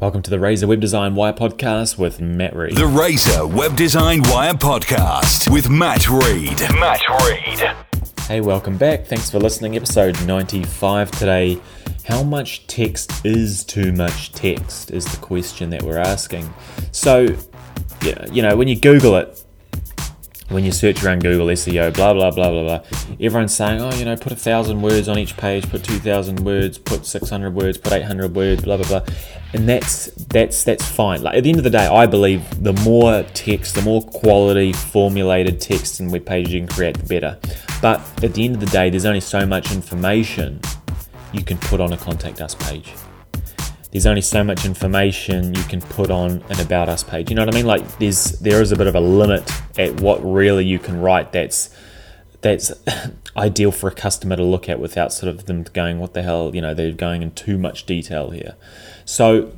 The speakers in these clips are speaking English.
Welcome to the Razor Web Design Wire podcast with Matt Reed. The Razor Web Design Wire podcast with Matt Reed. Matt Reed. Hey, welcome back. Thanks for listening. Episode 95 today. How much text is too much text? Is the question that we're asking. So, yeah, you know, when you Google it, when you search around Google SEO, blah blah blah blah blah, everyone's saying, oh, you know, put a thousand words on each page, put two thousand words, put six hundred words, put eight hundred words, blah blah blah, and that's that's that's fine. Like at the end of the day, I believe the more text, the more quality formulated text and web pages you can create, the better. But at the end of the day, there's only so much information you can put on a contact us page there's only so much information you can put on an about us page. You know what I mean? Like there's there is a bit of a limit at what really you can write that's that's ideal for a customer to look at without sort of them going, what the hell, you know, they're going in too much detail here. So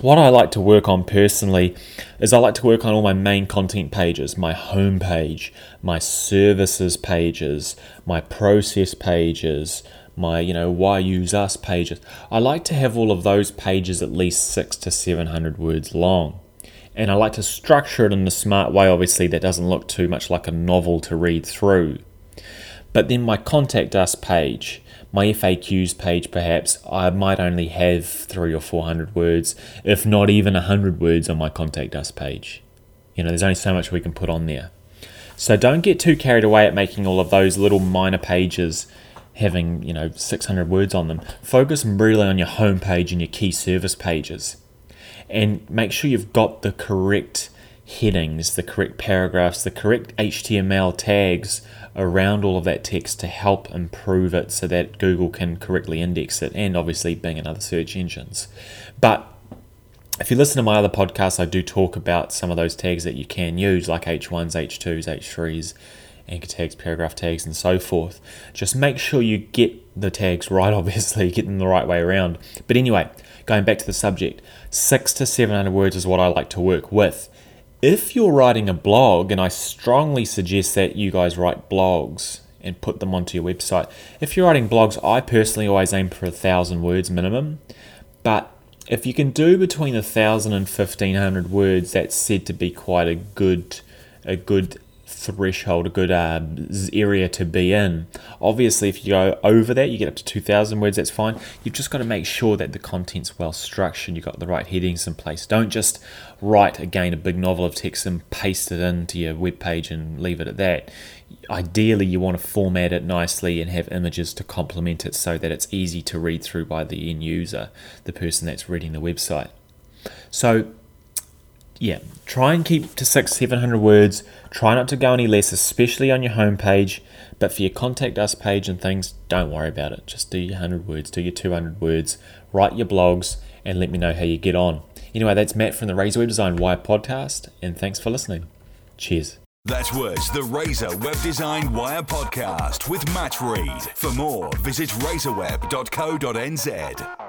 what I like to work on personally is I like to work on all my main content pages, my home page, my services pages, my process pages, my you know why use us pages. I like to have all of those pages at least six to seven hundred words long. And i like to structure it in a smart way. Obviously that doesn't look too much like a novel to read through. But then my contact us page my faqs page perhaps i might only have three or four hundred words if not even a hundred words on my contact us page. You know there's only so much we can put on there. So don't get too carried away at making all of those little minor pages having you know 600 words on them. Focus really on your home page and your key service pages, and make sure you've got the correct headings, the correct paragraphs, the correct HTML tags around all of that text to help improve it so that Google can correctly index it, and obviously Bing and other search engines. But if you listen to my other podcasts, I do talk about some of those tags that you can use, like H1s, H2s, H3s, anchor tags, paragraph tags, and so forth. Just make sure you get the tags right, obviously, get them the right way around. But anyway, going back to the subject, six to 700 words is what I like to work with. If you're writing a blog, and I strongly suggest that you guys write blogs and put them onto your website. If you're writing blogs, I personally always aim for a thousand words minimum. But if you can do between a thousand and fifteen hundred words, that's said to be quite a good a good threshold, a good uh, area to be in. Obviously, if you go over that, you get up to 2,000 words, that's fine. You've just got to make sure that the content's well structured, you've got the right headings in place. Don't just write again a big novel of text and paste it into your web page and leave it at that. Ideally, you want to format it nicely and have images to complement it so that it's easy to read through by the end user, the person that's reading the website. So, yeah, try and keep to six, seven hundred words. Try not to go any less, especially on your homepage. But for your contact us page and things, don't worry about it. Just do your hundred words, do your two hundred words, write your blogs, and let me know how you get on. Anyway, that's Matt from the Razor Web Design Wire podcast, and thanks for listening. Cheers. That was the Razor Web Design Wire podcast with Matt Reed. For more, visit razorweb.co.nz.